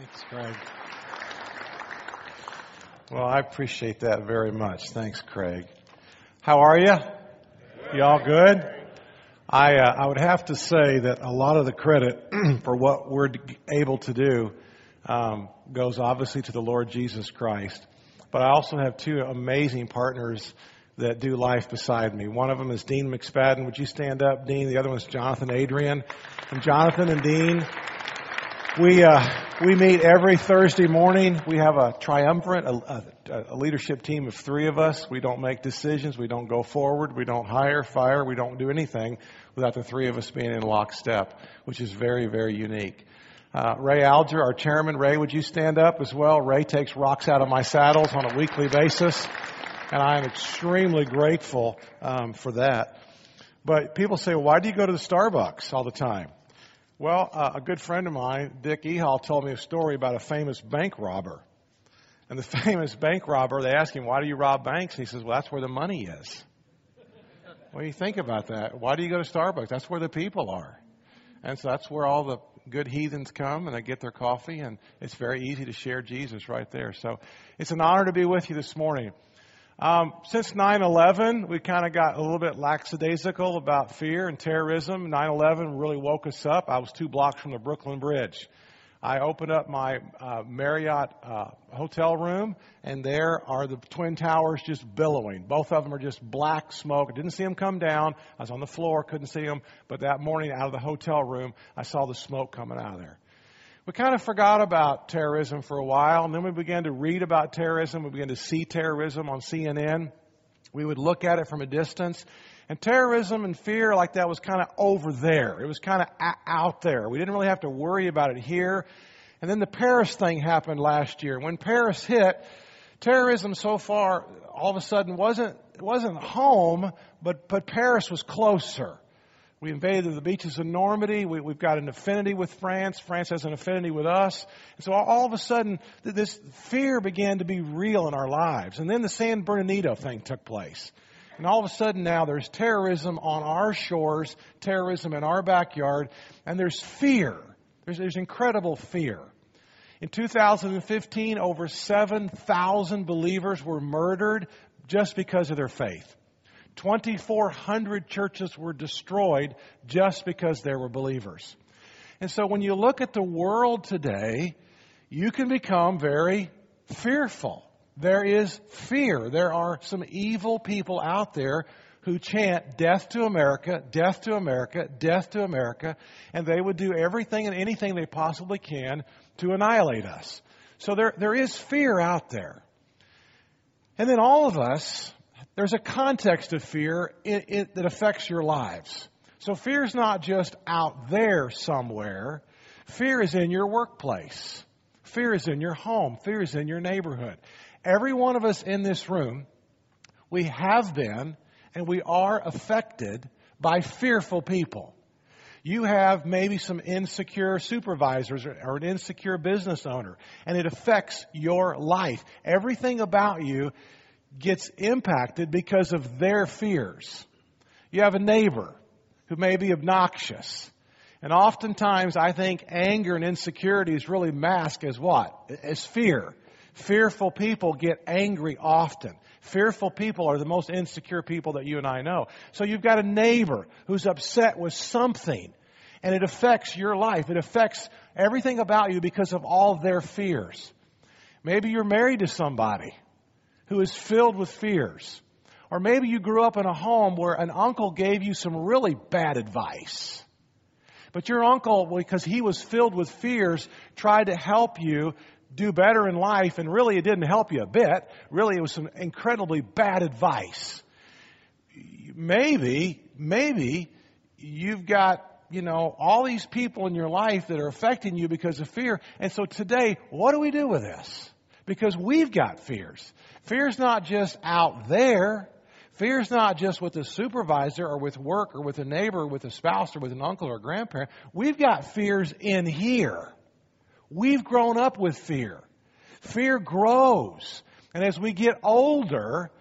Thanks, Craig. Well, I appreciate that very much. Thanks, Craig. How are you? You all good? I uh, I would have to say that a lot of the credit for what we're able to do um, goes obviously to the Lord Jesus Christ, but I also have two amazing partners that do life beside me. One of them is Dean McSpadden. Would you stand up, Dean? The other one is Jonathan Adrian. And Jonathan and Dean, we uh, we meet every Thursday morning. We have a triumvirate, a, a, a, leadership team of three of us. We don't make decisions. We don't go forward. We don't hire, fire. We don't do anything without the three of us being in lockstep, which is very, very unique. Uh, Ray Alger, our chairman. Ray, would you stand up as well? Ray takes rocks out of my saddles on a weekly basis, and I am extremely grateful um, for that. But people say, why do you go to the Starbucks all the time? Well, uh, a good friend of mine, Dick Ehal, told me a story about a famous bank robber. And the famous bank robber, they asked him, why do you rob banks? And he says, well, that's where the money is. What do you think about that? Why do you go to Starbucks? That's where the people are. And so that's where all the good heathens come and they get their coffee and it's very easy to share Jesus right there. So it's an honor to be with you this morning. Um, since 9/11, we kind of got a little bit lackadaisical about fear and terrorism. 9/11 really woke us up. I was two blocks from the Brooklyn Bridge. I opened up my uh, Marriott uh, hotel room, and there are the twin towers just billowing. Both of them are just black smoke. I didn't see them come down. I was on the floor, couldn't see them. But that morning, out of the hotel room, I saw the smoke coming out of there we kind of forgot about terrorism for a while, and then we began to read about terrorism. We began to see terrorism on CNN. We would look at it from a distance. And terrorism and fear like that was kind of over there. It was kind of out there. We didn't really have to worry about it here. And then the Paris thing happened last year. When Paris hit, terrorism so far all of a sudden wasn't, wasn't home, but, but Paris was closer. We invaded the beaches of Normandy. We, have got an affinity with France. France has an affinity with us. And so all of a sudden, this fear began to be real in our lives. And then the San Bernardino thing took place. And all of a sudden now there's terrorism on our shores, terrorism in our backyard, and there's fear. There's, there's incredible fear. In 2015, over 7,000 believers were murdered just because of their faith. 2,400 churches were destroyed just because there were believers. And so when you look at the world today, you can become very fearful. There is fear. There are some evil people out there who chant death to America, death to America, death to America, and they would do everything and anything they possibly can to annihilate us. So there, there is fear out there. And then all of us there's a context of fear it, it, that affects your lives. So fear is not just out there somewhere. Fear is in your workplace. Fear is in your home. Fear is in your neighborhood. Every one of us in this room, we have been and we are affected by fearful people. You have maybe some insecure supervisors or an insecure business owner, and it affects your life. Everything about you gets impacted because of their fears. You have a neighbor who may be obnoxious. And oftentimes I think anger and insecurity is really masked as what? As fear. Fearful people get angry often. Fearful people are the most insecure people that you and I know. So you've got a neighbor who's upset with something and it affects your life. It affects everything about you because of all their fears. Maybe you're married to somebody who is filled with fears. Or maybe you grew up in a home where an uncle gave you some really bad advice. But your uncle, because he was filled with fears, tried to help you do better in life, and really it didn't help you a bit. Really, it was some incredibly bad advice. Maybe, maybe you've got, you know, all these people in your life that are affecting you because of fear. And so today, what do we do with this? Because we've got fears. Fear's not just out there. Fear's not just with a supervisor or with work or with a neighbor or with a spouse or with an uncle or a grandparent. We've got fears in here. We've grown up with fear. Fear grows. And as we get older,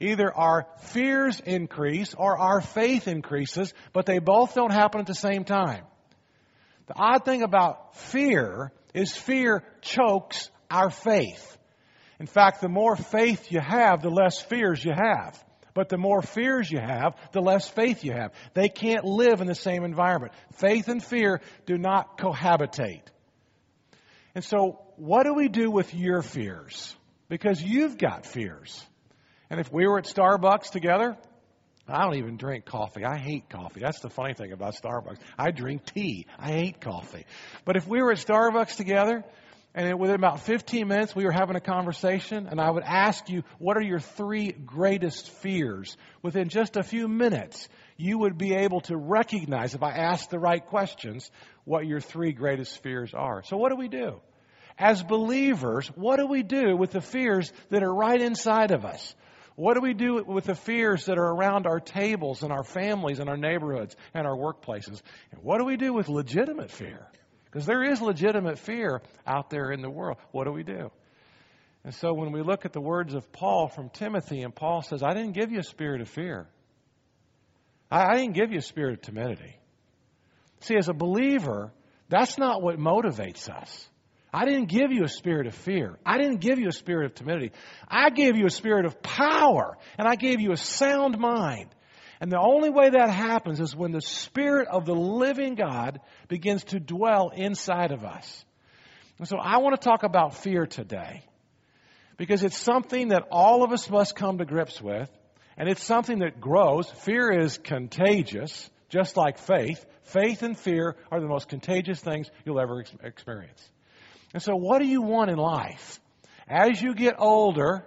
either our fears increase or our faith increases, but they both don't happen at the same time. The odd thing about fear is fear chokes our faith. In fact, the more faith you have, the less fears you have. But the more fears you have, the less faith you have. They can't live in the same environment. Faith and fear do not cohabitate. And so, what do we do with your fears? Because you've got fears. And if we were at Starbucks together, I don't even drink coffee. I hate coffee. That's the funny thing about Starbucks. I drink tea. I hate coffee. But if we were at Starbucks together, and within about 15 minutes we were having a conversation, and I would ask you, what are your three greatest fears? Within just a few minutes, you would be able to recognize, if I asked the right questions, what your three greatest fears are. So what do we do? As believers, what do we do with the fears that are right inside of us? What do we do with the fears that are around our tables and our families and our neighborhoods and our workplaces? And what do we do with legitimate fear? Because there is legitimate fear out there in the world. What do we do? And so when we look at the words of Paul from Timothy, and Paul says, I didn't give you a spirit of fear. I, I didn't give you a spirit of timidity. See, as a believer, that's not what motivates us. I didn't give you a spirit of fear. I didn't give you a spirit of timidity. I gave you a spirit of power, and I gave you a sound mind. And the only way that happens is when the Spirit of the living God begins to dwell inside of us. And so I want to talk about fear today because it's something that all of us must come to grips with, and it's something that grows. Fear is contagious, just like faith. Faith and fear are the most contagious things you'll ever experience. And so, what do you want in life? As you get older,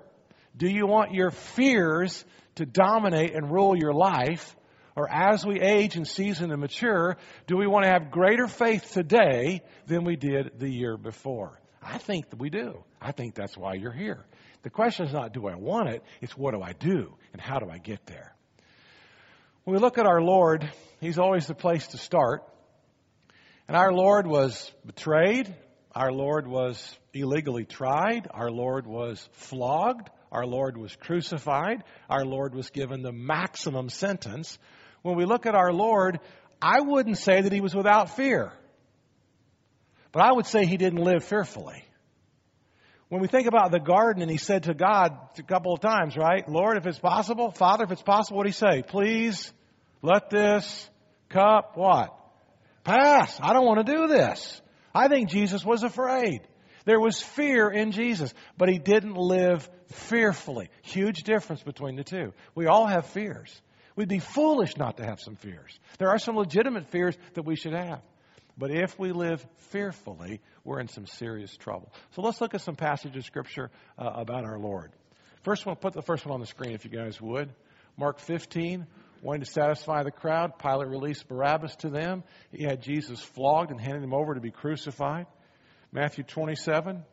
do you want your fears to dominate and rule your life? Or as we age and season and mature, do we want to have greater faith today than we did the year before? I think that we do. I think that's why you're here. The question is not do I want it, it's what do I do and how do I get there? When we look at our Lord, He's always the place to start. And our Lord was betrayed, our Lord was illegally tried. Our Lord was flogged. Our Lord was crucified. Our Lord was given the maximum sentence. When we look at our Lord, I wouldn't say that he was without fear. But I would say he didn't live fearfully. When we think about the garden and he said to God a couple of times, right? Lord, if it's possible, Father, if it's possible, what did he say? Please let this cup what? Pass. I don't want to do this. I think Jesus was afraid. There was fear in Jesus, but he didn't live fearfully. Huge difference between the two. We all have fears. We'd be foolish not to have some fears. There are some legitimate fears that we should have. But if we live fearfully, we're in some serious trouble. So let's look at some passages of Scripture uh, about our Lord. First one, put the first one on the screen if you guys would. Mark 15, wanting to satisfy the crowd, Pilate released Barabbas to them. He had Jesus flogged and handed him over to be crucified. Matthew 27.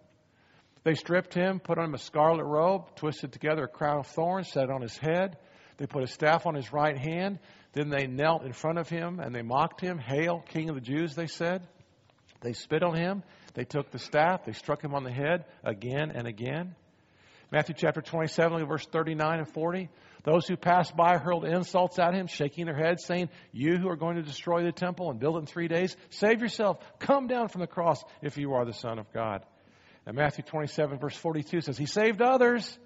They stripped him, put on him a scarlet robe, twisted together a crown of thorns, set it on his head. They put a staff on his right hand. Then they knelt in front of him and they mocked him. Hail, King of the Jews, they said. They spit on him. They took the staff. They struck him on the head again and again. Matthew chapter 27, verse 39 and 40. Those who passed by hurled insults at him, shaking their heads, saying, You who are going to destroy the temple and build it in three days, save yourself. Come down from the cross if you are the Son of God. And Matthew 27, verse 42 says, He saved others,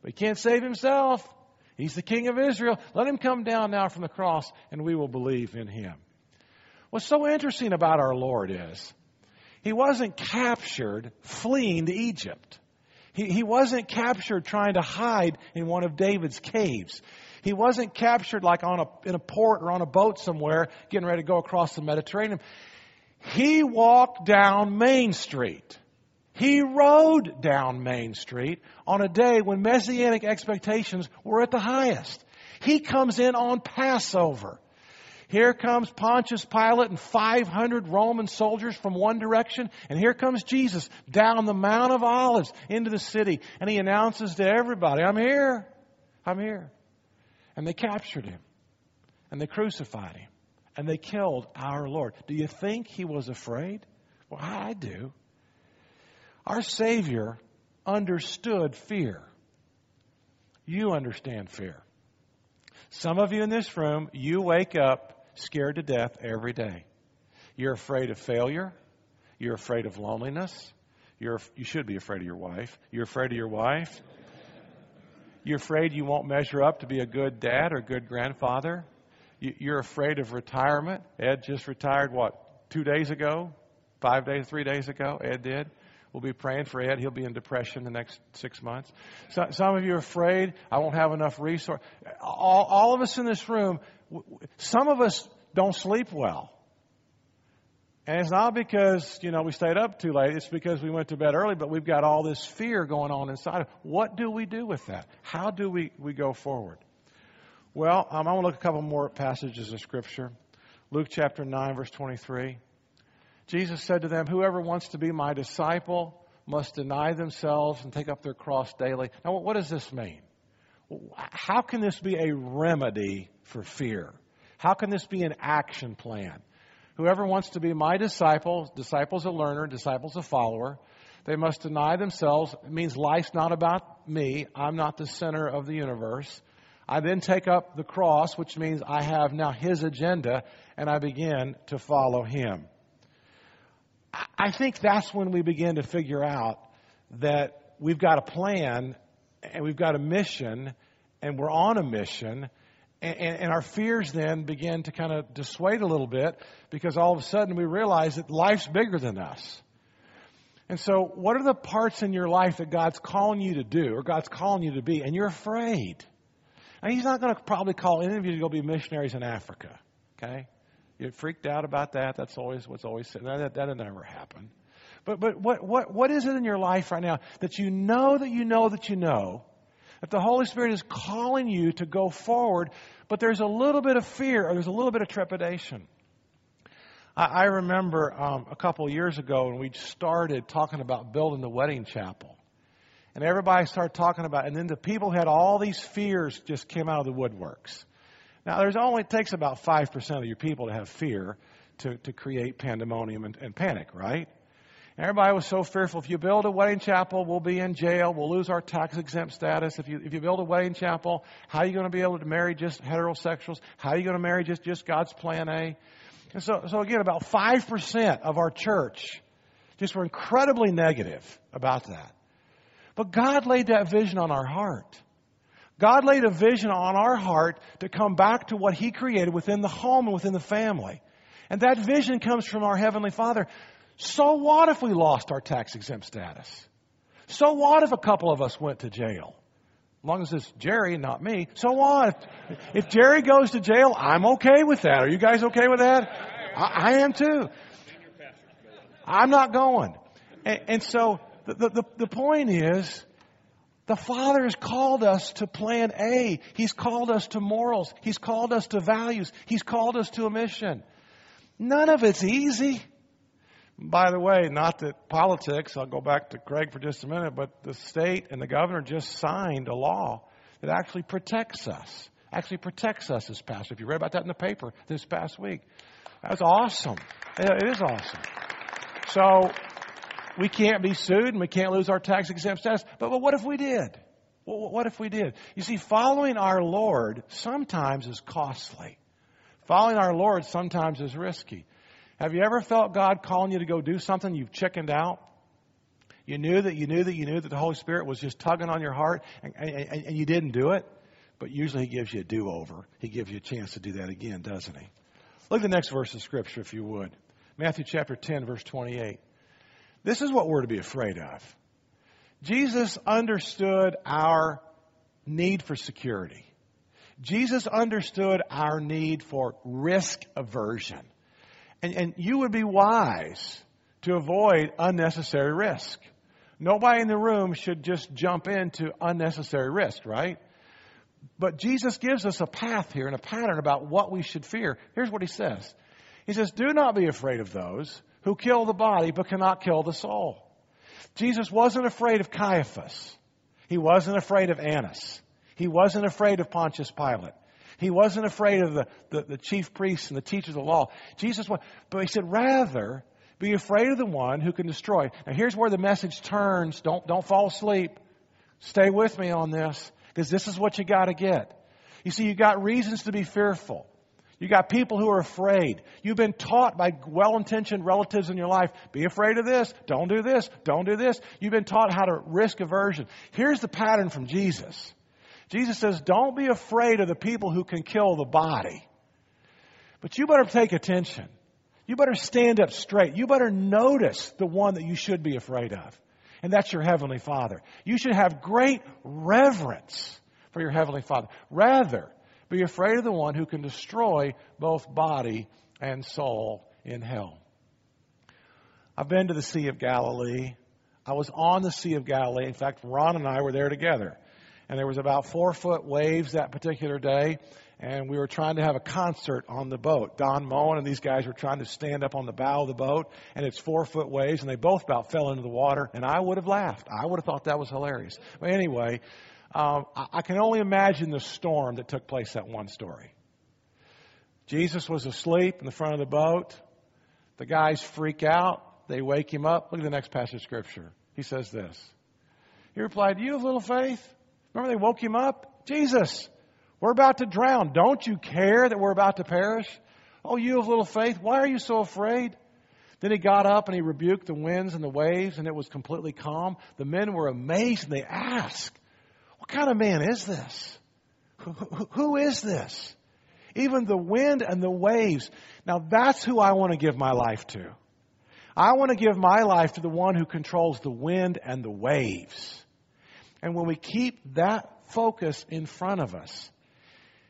but he can't save himself. He's the King of Israel. Let him come down now from the cross, and we will believe in him. What's so interesting about our Lord is, he wasn't captured fleeing to Egypt. He, he wasn't captured trying to hide in one of David's caves. He wasn't captured like on a, in a port or on a boat somewhere getting ready to go across the Mediterranean. He walked down Main Street. He rode down Main Street on a day when messianic expectations were at the highest. He comes in on Passover. Here comes Pontius Pilate and 500 Roman soldiers from one direction. And here comes Jesus down the Mount of Olives into the city. And he announces to everybody, I'm here. I'm here. And they captured him. And they crucified him. And they killed our Lord. Do you think he was afraid? Well, I do. Our Savior understood fear. You understand fear. Some of you in this room, you wake up scared to death every day. You're afraid of failure. You're afraid of loneliness. You're, you should be afraid of your wife. You're afraid of your wife. You're afraid you won't measure up to be a good dad or good grandfather. You're afraid of retirement. Ed just retired, what, two days ago? Five days, three days ago? Ed did. We'll be praying for Ed. He'll be in depression the next six months. So, some of you are afraid I won't have enough resource. All, all of us in this room, some of us don't sleep well. And it's not because, you know, we stayed up too late. It's because we went to bed early, but we've got all this fear going on inside. What do we do with that? How do we, we go forward? Well, um, I want to look at a couple more passages of Scripture. Luke chapter 9, verse 23. Jesus said to them, Whoever wants to be my disciple must deny themselves and take up their cross daily. Now, what does this mean? How can this be a remedy for fear? How can this be an action plan? Whoever wants to be my disciple, disciple's a learner, disciple's a follower, they must deny themselves. It means life's not about me. I'm not the center of the universe. I then take up the cross, which means I have now his agenda, and I begin to follow him. I think that's when we begin to figure out that we've got a plan and we've got a mission and we're on a mission and, and, our fears then begin to kind of dissuade a little bit because all of a sudden we realize that life's bigger than us. And so, what are the parts in your life that God's calling you to do or God's calling you to be, and you're afraid? And He's not going to probably call any of you to go be missionaries in Africa. Okay? You're freaked out about that. That's always what's always said. That, that'll never happen. But, but what, what, what is it in your life right now that you know that you know that you know that the Holy Spirit is calling you to go forward, but there's a little bit of fear or there's a little bit of trepidation? I, I remember um, a couple of years ago when we started talking about building the wedding chapel. And everybody started talking about, and then the people had all these fears just came out of the woodworks. Now, there's only it takes about five percent of your people to have fear to, to create pandemonium and, and panic, right? Everybody was so fearful. If you build a wedding chapel, we'll be in jail. We'll lose our tax exempt status. If you if you build a wedding chapel, how are you going to be able to marry just heterosexuals? How are you going to marry just just God's plan A? And so so again, about five percent of our church just were incredibly negative about that. But God laid that vision on our heart. God laid a vision on our heart to come back to what He created within the home and within the family. And that vision comes from our Heavenly Father. So what if we lost our tax exempt status? So what if a couple of us went to jail? As long as it's Jerry, not me. So what? If, if Jerry goes to jail, I'm okay with that. Are you guys okay with that? I, I am too. I'm not going. And, and so the, the, the point is, the Father has called us to plan A. He's called us to morals. He's called us to values. He's called us to a mission. None of it's easy. By the way, not that politics, I'll go back to Craig for just a minute, but the state and the governor just signed a law that actually protects us. Actually protects us this past. If you read about that in the paper this past week, that's awesome. It is awesome. So we can't be sued and we can't lose our tax exempt status. But, but what if we did? what if we did? You see, following our Lord sometimes is costly. Following our Lord sometimes is risky. Have you ever felt God calling you to go do something you've chickened out? You knew that you knew that you knew that the Holy Spirit was just tugging on your heart and, and, and you didn't do it? But usually He gives you a do over. He gives you a chance to do that again, doesn't He? Look at the next verse of Scripture, if you would. Matthew chapter 10, verse 28. This is what we're to be afraid of. Jesus understood our need for security. Jesus understood our need for risk aversion. And, and you would be wise to avoid unnecessary risk. Nobody in the room should just jump into unnecessary risk, right? But Jesus gives us a path here and a pattern about what we should fear. Here's what he says. He says, Do not be afraid of those who kill the body but cannot kill the soul. Jesus wasn't afraid of Caiaphas. He wasn't afraid of Annas. He wasn't afraid of Pontius Pilate. He wasn't afraid of the, the, the chief priests and the teachers of the law. Jesus was, but he said, rather, be afraid of the one who can destroy. Now here's where the message turns. Don't, don't fall asleep. Stay with me on this, because this is what you gotta get. You see, you got reasons to be fearful. You got people who are afraid. You've been taught by well-intentioned relatives in your life, be afraid of this, don't do this, don't do this. You've been taught how to risk aversion. Here's the pattern from Jesus. Jesus says, don't be afraid of the people who can kill the body. But you better take attention. You better stand up straight. You better notice the one that you should be afraid of. And that's your Heavenly Father. You should have great reverence for your Heavenly Father. Rather, be afraid of the one who can destroy both body and soul in hell. I've been to the Sea of Galilee. I was on the Sea of Galilee. In fact, Ron and I were there together. And there was about four foot waves that particular day and we were trying to have a concert on the boat. Don Moen and these guys were trying to stand up on the bow of the boat, and it's four foot waves, and they both about fell into the water, and I would have laughed. I would have thought that was hilarious. But anyway, um, I, can only imagine the storm that took place that one story. Jesus was asleep in the front of the boat. The guys freak out. They wake him up. Look at the next passage of scripture. He says this. He replied, You have little faith? Remember they woke him up? Jesus, we're about to drown. Don't you care that we're about to perish? Oh, you of little faith, why are you so afraid? Then he got up and he rebuked the winds and the waves, and it was completely calm. The men were amazed and they asked, What kind of man is this? Who, who, who is this? Even the wind and the waves. Now that's who I want to give my life to. I want to give my life to the one who controls the wind and the waves. And when we keep that focus in front of us,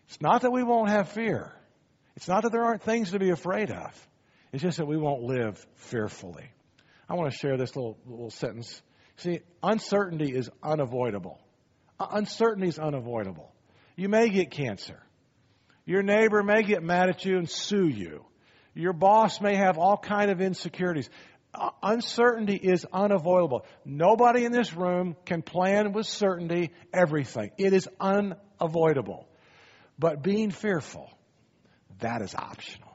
it's not that we won't have fear. It's not that there aren't things to be afraid of. It's just that we won't live fearfully. I want to share this little, little sentence. See, uncertainty is unavoidable. Uh, uncertainty is unavoidable. You may get cancer. Your neighbor may get mad at you and sue you. Your boss may have all kind of insecurities. Uncertainty is unavoidable. Nobody in this room can plan with certainty everything. It is unavoidable. But being fearful, that is optional.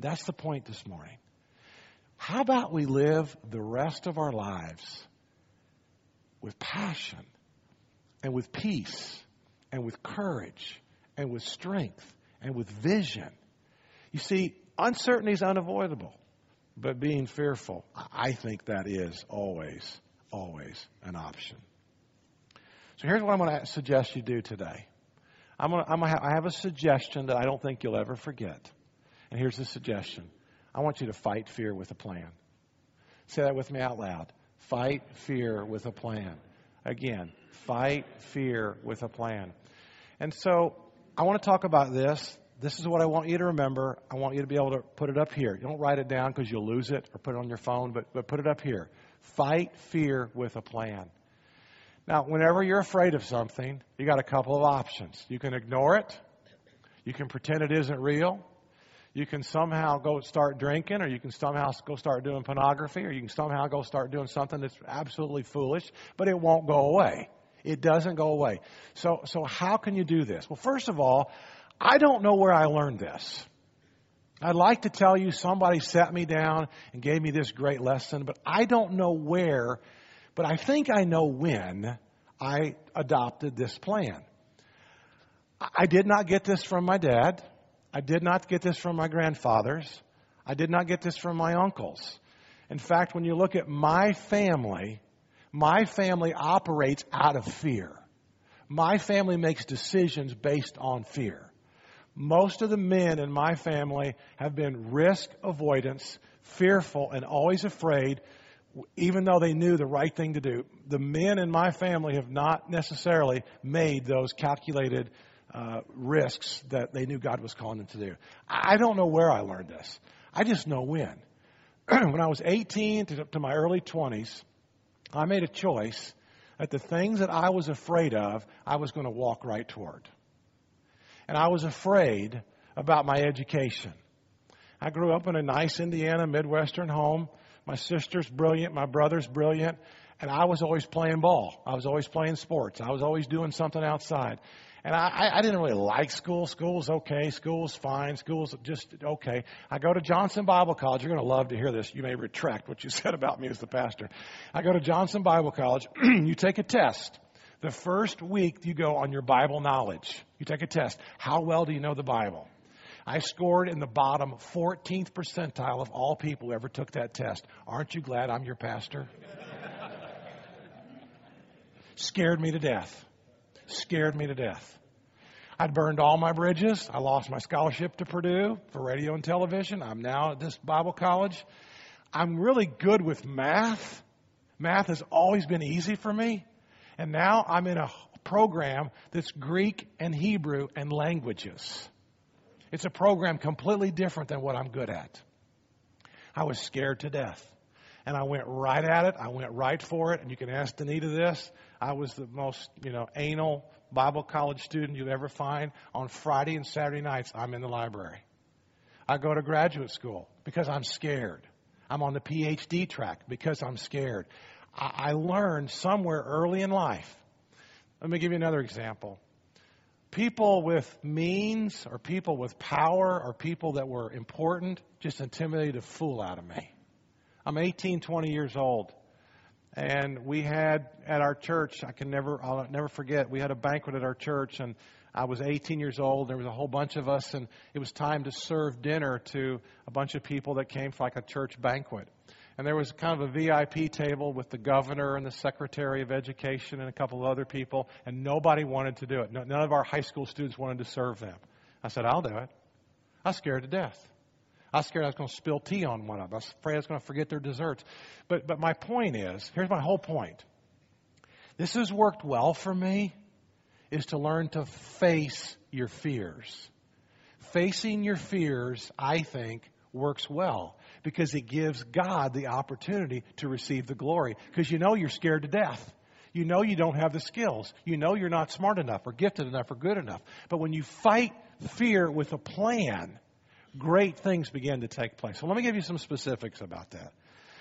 That's the point this morning. How about we live the rest of our lives with passion and with peace and with courage and with strength and with vision? You see, uncertainty is unavoidable, but being fearful, I think that is always, always an option. So here's what I'm going to suggest you do today. I'm gonna, I'm gonna have, I have a suggestion that I don't think you'll ever forget. And here's the suggestion I want you to fight fear with a plan. Say that with me out loud. Fight fear with a plan. Again, fight fear with a plan. And so I want to talk about this. This is what I want you to remember. I want you to be able to put it up here. You don't write it down because you'll lose it or put it on your phone, but, but put it up here. Fight fear with a plan. Now, whenever you're afraid of something, you got a couple of options. You can ignore it. You can pretend it isn't real. You can somehow go start drinking, or you can somehow go start doing pornography, or you can somehow go start doing something that's absolutely foolish, but it won't go away. It doesn't go away. So, so how can you do this? Well, first of all, I don't know where I learned this. I'd like to tell you somebody sat me down and gave me this great lesson, but I don't know where but I think I know when I adopted this plan. I did not get this from my dad. I did not get this from my grandfathers. I did not get this from my uncles. In fact, when you look at my family, my family operates out of fear. My family makes decisions based on fear. Most of the men in my family have been risk avoidance, fearful, and always afraid even though they knew the right thing to do, the men in my family have not necessarily made those calculated uh, risks that they knew God was calling them to do. I don't know where I learned this. I just know when. when I was 18 to, to my early 20s, I made a choice that the things that I was afraid of, I was going to walk right toward. And I was afraid about my education. I grew up in a nice Indiana Midwestern home. My sister's brilliant. My brother's brilliant. And I was always playing ball. I was always playing sports. I was always doing something outside. And I, I didn't really like school. School's okay. School's fine. School's just okay. I go to Johnson Bible College. You're going to love to hear this. You may retract what you said about me as the pastor. I go to Johnson Bible College. you take a test. The first week you go on your Bible knowledge. You take a test. How well do you know the Bible? I scored in the bottom 14th percentile of all people who ever took that test. Aren't you glad I'm your pastor? Scared me to death. Scared me to death. I'd burned all my bridges. I lost my scholarship to Purdue for radio and television. I'm now at this Bible college. I'm really good with math. Math has always been easy for me. And now I'm in a program that's Greek and Hebrew and languages. It's a program completely different than what I'm good at. I was scared to death. And I went right at it. I went right for it. And you can ask Danita this. I was the most, you know, anal Bible college student you'd ever find. On Friday and Saturday nights, I'm in the library. I go to graduate school because I'm scared. I'm on the PhD track because I'm scared. I, learned somewhere early in life. Let me give you another example people with means or people with power or people that were important just intimidated a fool out of me. I'm 18, 20 years old. And we had at our church, I can never, I'll never forget, we had a banquet at our church and I was 18 years old. There was a whole bunch of us and it was time to serve dinner to a bunch of people that came for like a church banquet. And there was kind of a VIP table with the governor and the secretary of education and a couple of other people, and nobody wanted to do it. None of our high school students wanted to serve them. I said, I'll do it. I was scared to death. I was scared I was going to spill tea on one of them. I was afraid I was going to forget their desserts. But, but my point is here's my whole point. This has worked well for me, is to learn to face your fears. Facing your fears, I think, works well because it gives God the opportunity to receive the glory. Because you know you're scared to death. You know you don't have the skills. You know you're not smart enough or gifted enough or good enough. But when you fight fear with a plan, great things begin to take place. So let me give you some specifics about that.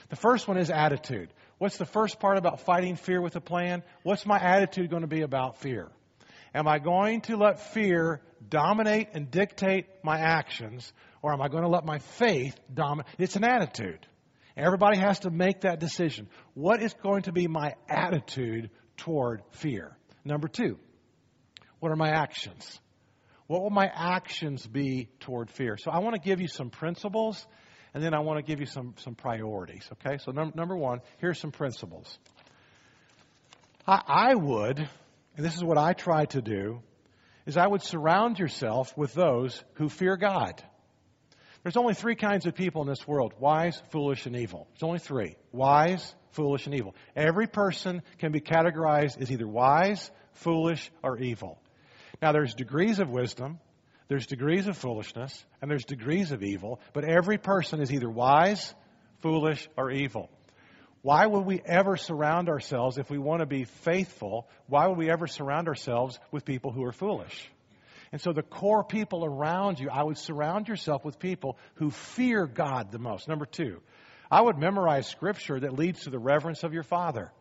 The first one is attitude. What's the first part about fighting fear with a plan? What's my attitude going to be about fear? Am I going to let fear dominate and dictate my actions, or am I going to let my faith dominate? It's an attitude. Everybody has to make that decision. What is going to be my attitude toward fear? Number two, what are my actions? What will my actions be toward fear? So I want to give you some principles, and then I want to give you some, some priorities. Okay? So num- number one, here's some principles. I, I would, and this is what I try to do, is I would surround yourself with those who fear God. There's only three kinds of people in this world wise, foolish, and evil. There's only three wise, foolish, and evil. Every person can be categorized as either wise, foolish, or evil. Now, there's degrees of wisdom, there's degrees of foolishness, and there's degrees of evil, but every person is either wise, foolish, or evil. Why would we ever surround ourselves, if we want to be faithful, why would we ever surround ourselves with people who are foolish? And so the core people around you, I would surround yourself with people who fear God the most. Number two, I would memorize scripture that leads to the reverence of your Father.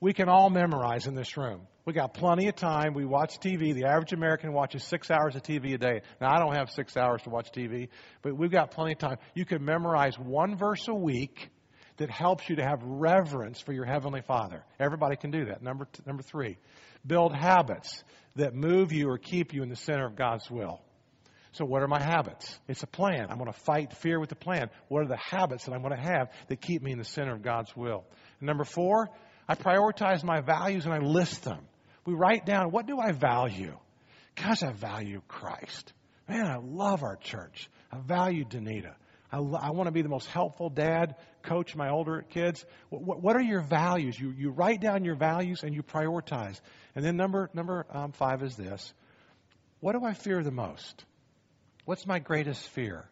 We can all memorize in this room. We got plenty of time. We watch TV. The average American watches six hours of TV a day. Now, I don't have six hours to watch TV, but we've got plenty of time. You can memorize one verse a week that helps you to have reverence for your Heavenly Father. Everybody can do that. Number, t- number three, build habits that move you or keep you in the center of God's will. So, what are my habits? It's a plan. I'm going to fight fear with a plan. What are the habits that I'm going to have that keep me in the center of God's will? And number four, I prioritize my values and I list them. We write down what do I value? Gosh, I value Christ. Man, I love our church. I value Danita. I, I want to be the most helpful dad, coach my older kids. What, what, are your values? You, you write down your values and you prioritize. And then number, number um, five is this. What do I fear the most? What's my greatest fear?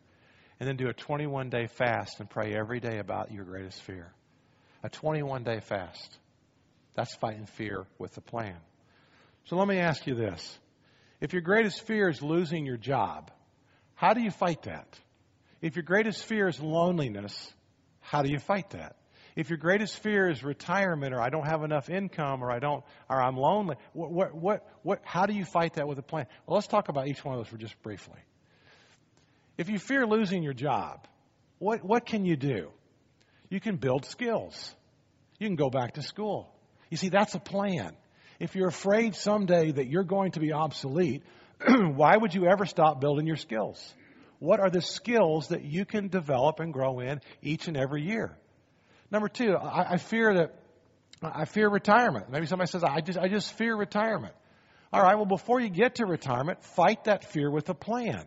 And then do a 21 day fast and pray every day about your greatest fear. A 21 day fast. That's fighting fear with a plan. So let me ask you this. If your greatest fear is losing your job, how do you fight that? If your greatest fear is loneliness, how do you fight that? If your greatest fear is retirement or I don't have enough income or I don't or I'm lonely, what what what, what how do you fight that with a plan? Well, let's talk about each one of those for just briefly. If you fear losing your job, what what can you do? You can build skills. You can go back to school. You see, that's a plan. If you're afraid someday that you're going to be obsolete, why would you ever stop building your skills? What are the skills that you can develop and grow in each and every year? Number two, I, I fear that I fear retirement. Maybe somebody says, I just, I just fear retirement. All right, well, before you get to retirement, fight that fear with a plan.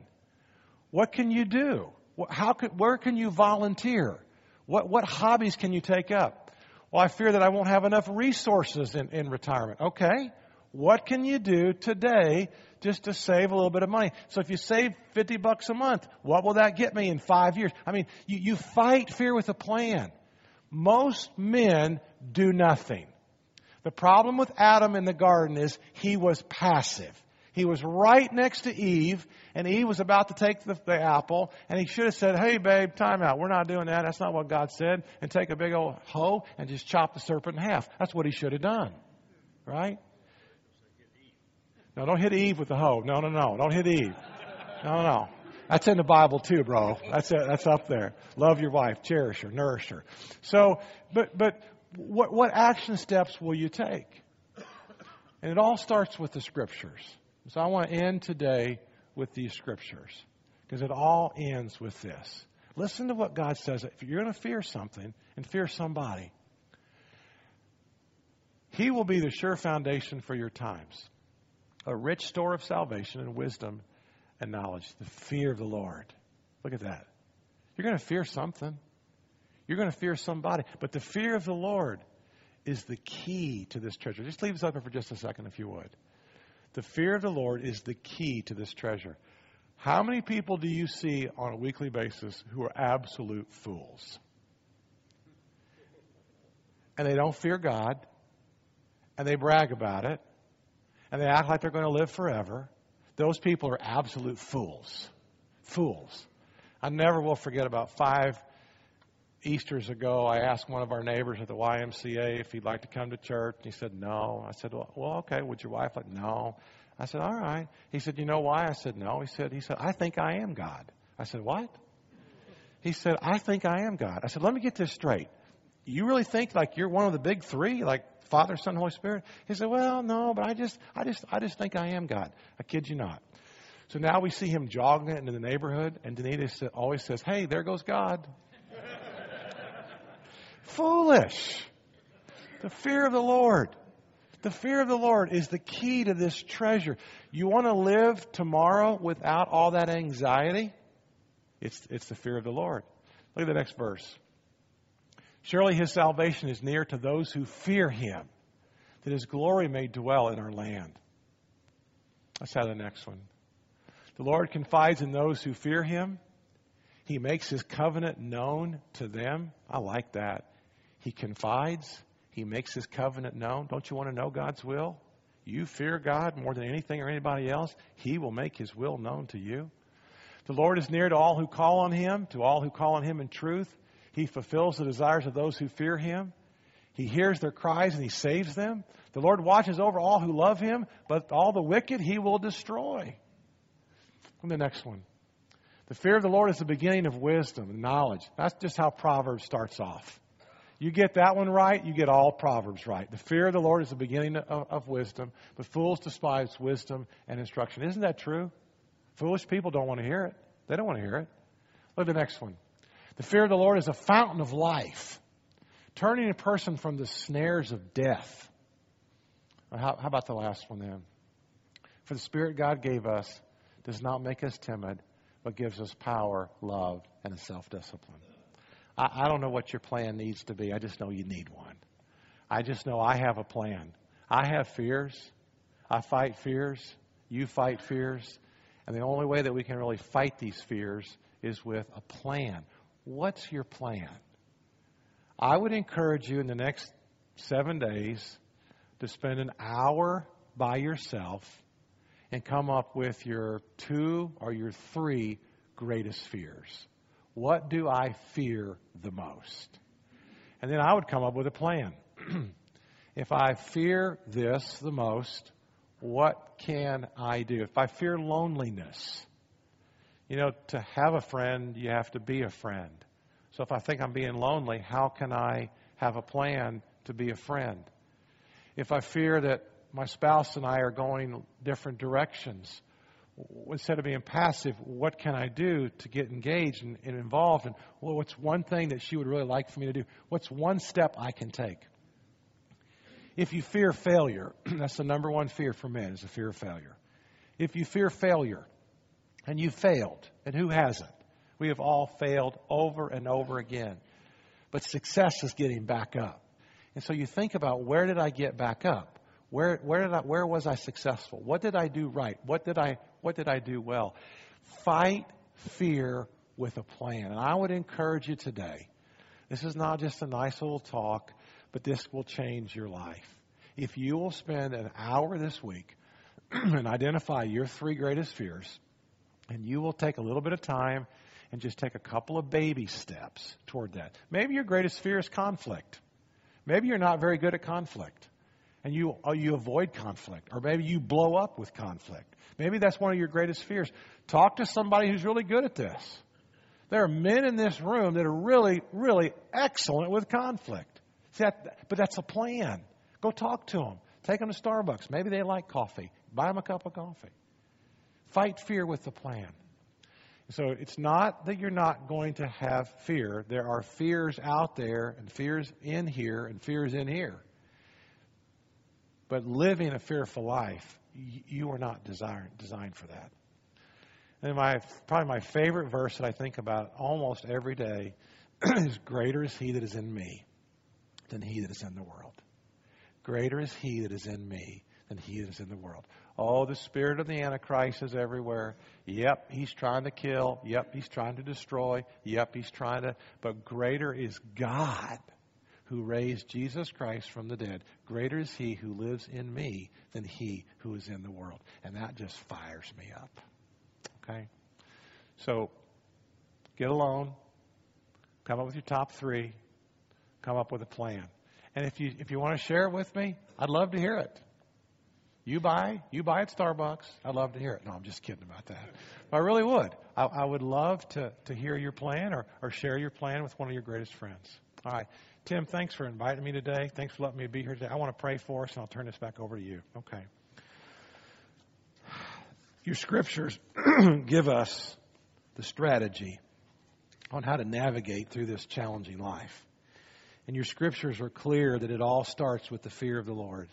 What can you do? How could, where can you volunteer? What, what hobbies can you take up? Well, I fear that I won't have enough resources in, in retirement. Okay. What can you do today just to save a little bit of money? So if you save 50 bucks a month, what will that get me in five years? I mean, you, you fight fear with a plan. Most men do nothing. The problem with Adam in the garden is he was passive. He was right next to Eve, and Eve was about to take the, the, apple, and he should have said, Hey, babe, time out. We're not doing that. That's not what God said. And take a big old hoe and just chop the serpent in half. That's what he should have done. Right? No, don't hit Eve with the hoe. No, no, no. Don't hit Eve. No, no. That's in the Bible too, bro. That's it. That's up there. Love your wife, cherish her, nourish her. So, but, but what, what action steps will you take? And it all starts with the scriptures. So I want to end today with these scriptures because it all ends with this. Listen to what God says. If you're going to fear something and fear somebody, He will be the sure foundation for your times, a rich store of salvation and wisdom and knowledge. The fear of the Lord. Look at that. You're going to fear something. You're going to fear somebody. But the fear of the Lord is the key to this treasure. Just leave this open for just a second, if you would. The fear of the Lord is the key to this treasure. How many people do you see on a weekly basis who are absolute fools? And they don't fear God, and they brag about it, and they act like they're going to live forever. Those people are absolute fools. Fools. I never will forget about five Easter's ago, I asked one of our neighbors at the YMCA if he'd like to come to church. He said, no. I said, well, well, okay. Would your wife like, no. I said, all right. He said, you know why? I said, no. He said, he said, I think I am God. I said, what? He said, I think I am God. I said, let me get this straight. You really think like you're one of the big three, like Father, Son, Holy Spirit? He said, well, no, but I just, I just, I just think I am God. I kid you not. So now we see him jogging into the neighborhood, and Danita always says, hey, there goes God. Foolish. The fear of the Lord. The fear of the Lord is the key to this treasure. You want to live tomorrow without all that anxiety? It's, it's the fear of the Lord. Look at the next verse. Surely his salvation is near to those who fear him, that his glory may dwell in our land. Let's have the next one. The Lord confides in those who fear him. He makes his covenant known to them. I like that. He confides. He makes his covenant known. Don't you want to know God's will? You fear God more than anything or anybody else. He will make his will known to you. The Lord is near to all who call on him, to all who call on him in truth. He fulfills the desires of those who fear him. He hears their cries and he saves them. The Lord watches over all who love him, but all the wicked he will destroy. And the next one. The fear of the Lord is the beginning of wisdom and knowledge. That's just how Proverbs starts off. You get that one right, you get all Proverbs right. The fear of the Lord is the beginning of, of wisdom, but fools despise wisdom and instruction. Isn't that true? Foolish people don't want to hear it. They don't want to hear it. Look at the next one. The fear of the Lord is a fountain of life, turning a person from the snares of death. How, how about the last one then? For the Spirit God gave us does not make us timid, but gives us power, love, and self discipline. I, I don't know what your plan needs to be. I just know you need one. I just know I have a plan. I have fears. I fight fears. You fight fears. And the only way that we can really fight these fears is with a plan. What's your plan? I would encourage you in the next seven days to spend an hour by yourself and come up with your two or your three greatest fears. What do I fear the most? And then I would come up with a plan. if I fear this the most, what can I do? If I fear loneliness, you know, to have a friend, you have to be a friend. So if I think I'm being lonely, how can I have a plan to be a friend? If I fear that my spouse and I are going different directions, instead of being passive, what can I do to get engaged and, and involved? And well, what's one thing that she would really like for me to do? What's one step I can take? If you fear failure, that's the number one fear for men is the fear of failure. If you fear failure and you failed, and who hasn't? We have all failed over and over again. But success is getting back up. And so you think about where did I get back up? Where, where, did I, where was I successful? What did I do right? What did I, what did I do well? Fight fear with a plan. And I would encourage you today. This is not just a nice little talk, but this will change your life. If you will spend an hour this week and identify your three greatest fears, and you will take a little bit of time and just take a couple of baby steps toward that. Maybe your greatest fear is conflict. Maybe you're not very good at conflict and you, uh, you avoid conflict. Or maybe you blow up with conflict. Maybe that's one of your greatest fears. Talk to somebody who's really good at this. There are men in this room that are really, really excellent with conflict. That, but that's a plan. Go talk to them. Take them to Starbucks. Maybe they like coffee. Buy them a cup of coffee. Fight fear with the plan. So it's not that you're not going to have fear. There are fears out there and fears in here and fears in here. But living a fearful life, you are not designed, designed for that. And my probably my favorite verse that I think about almost every day is greater is he that is in me than he that is in the world. Greater is he that is in me than he that is in the world. Oh, the spirit of the Antichrist is everywhere. Yep, he's trying to kill. Yep, he's trying to destroy. Yep, he's trying to. But greater is God who raised Jesus Christ from the dead. Greater is he who lives in me than he who is in the world. And that just fires me up. Okay? So, get alone. Come up with your top three. Come up with a plan. And if you, if you want to share it with me, I'd love to hear it. You buy, you buy at Starbucks. I'd love to hear it. No, I'm just kidding about that. But I really would. I, I would love to, to hear your plan or, or share your plan with one of your greatest friends. All right. Tim, thanks for inviting me today. Thanks for letting me be here today. I want to pray for us, and I'll turn this back over to you. Okay. Your scriptures give us the strategy on how to navigate through this challenging life. And your scriptures are clear that it all starts with the fear of the Lord.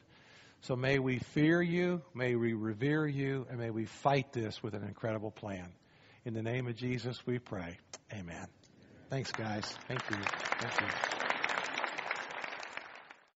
So may we fear you, may we revere you, and may we fight this with an incredible plan. In the name of Jesus, we pray. Amen. Thanks, guys. Thank you. Thank you.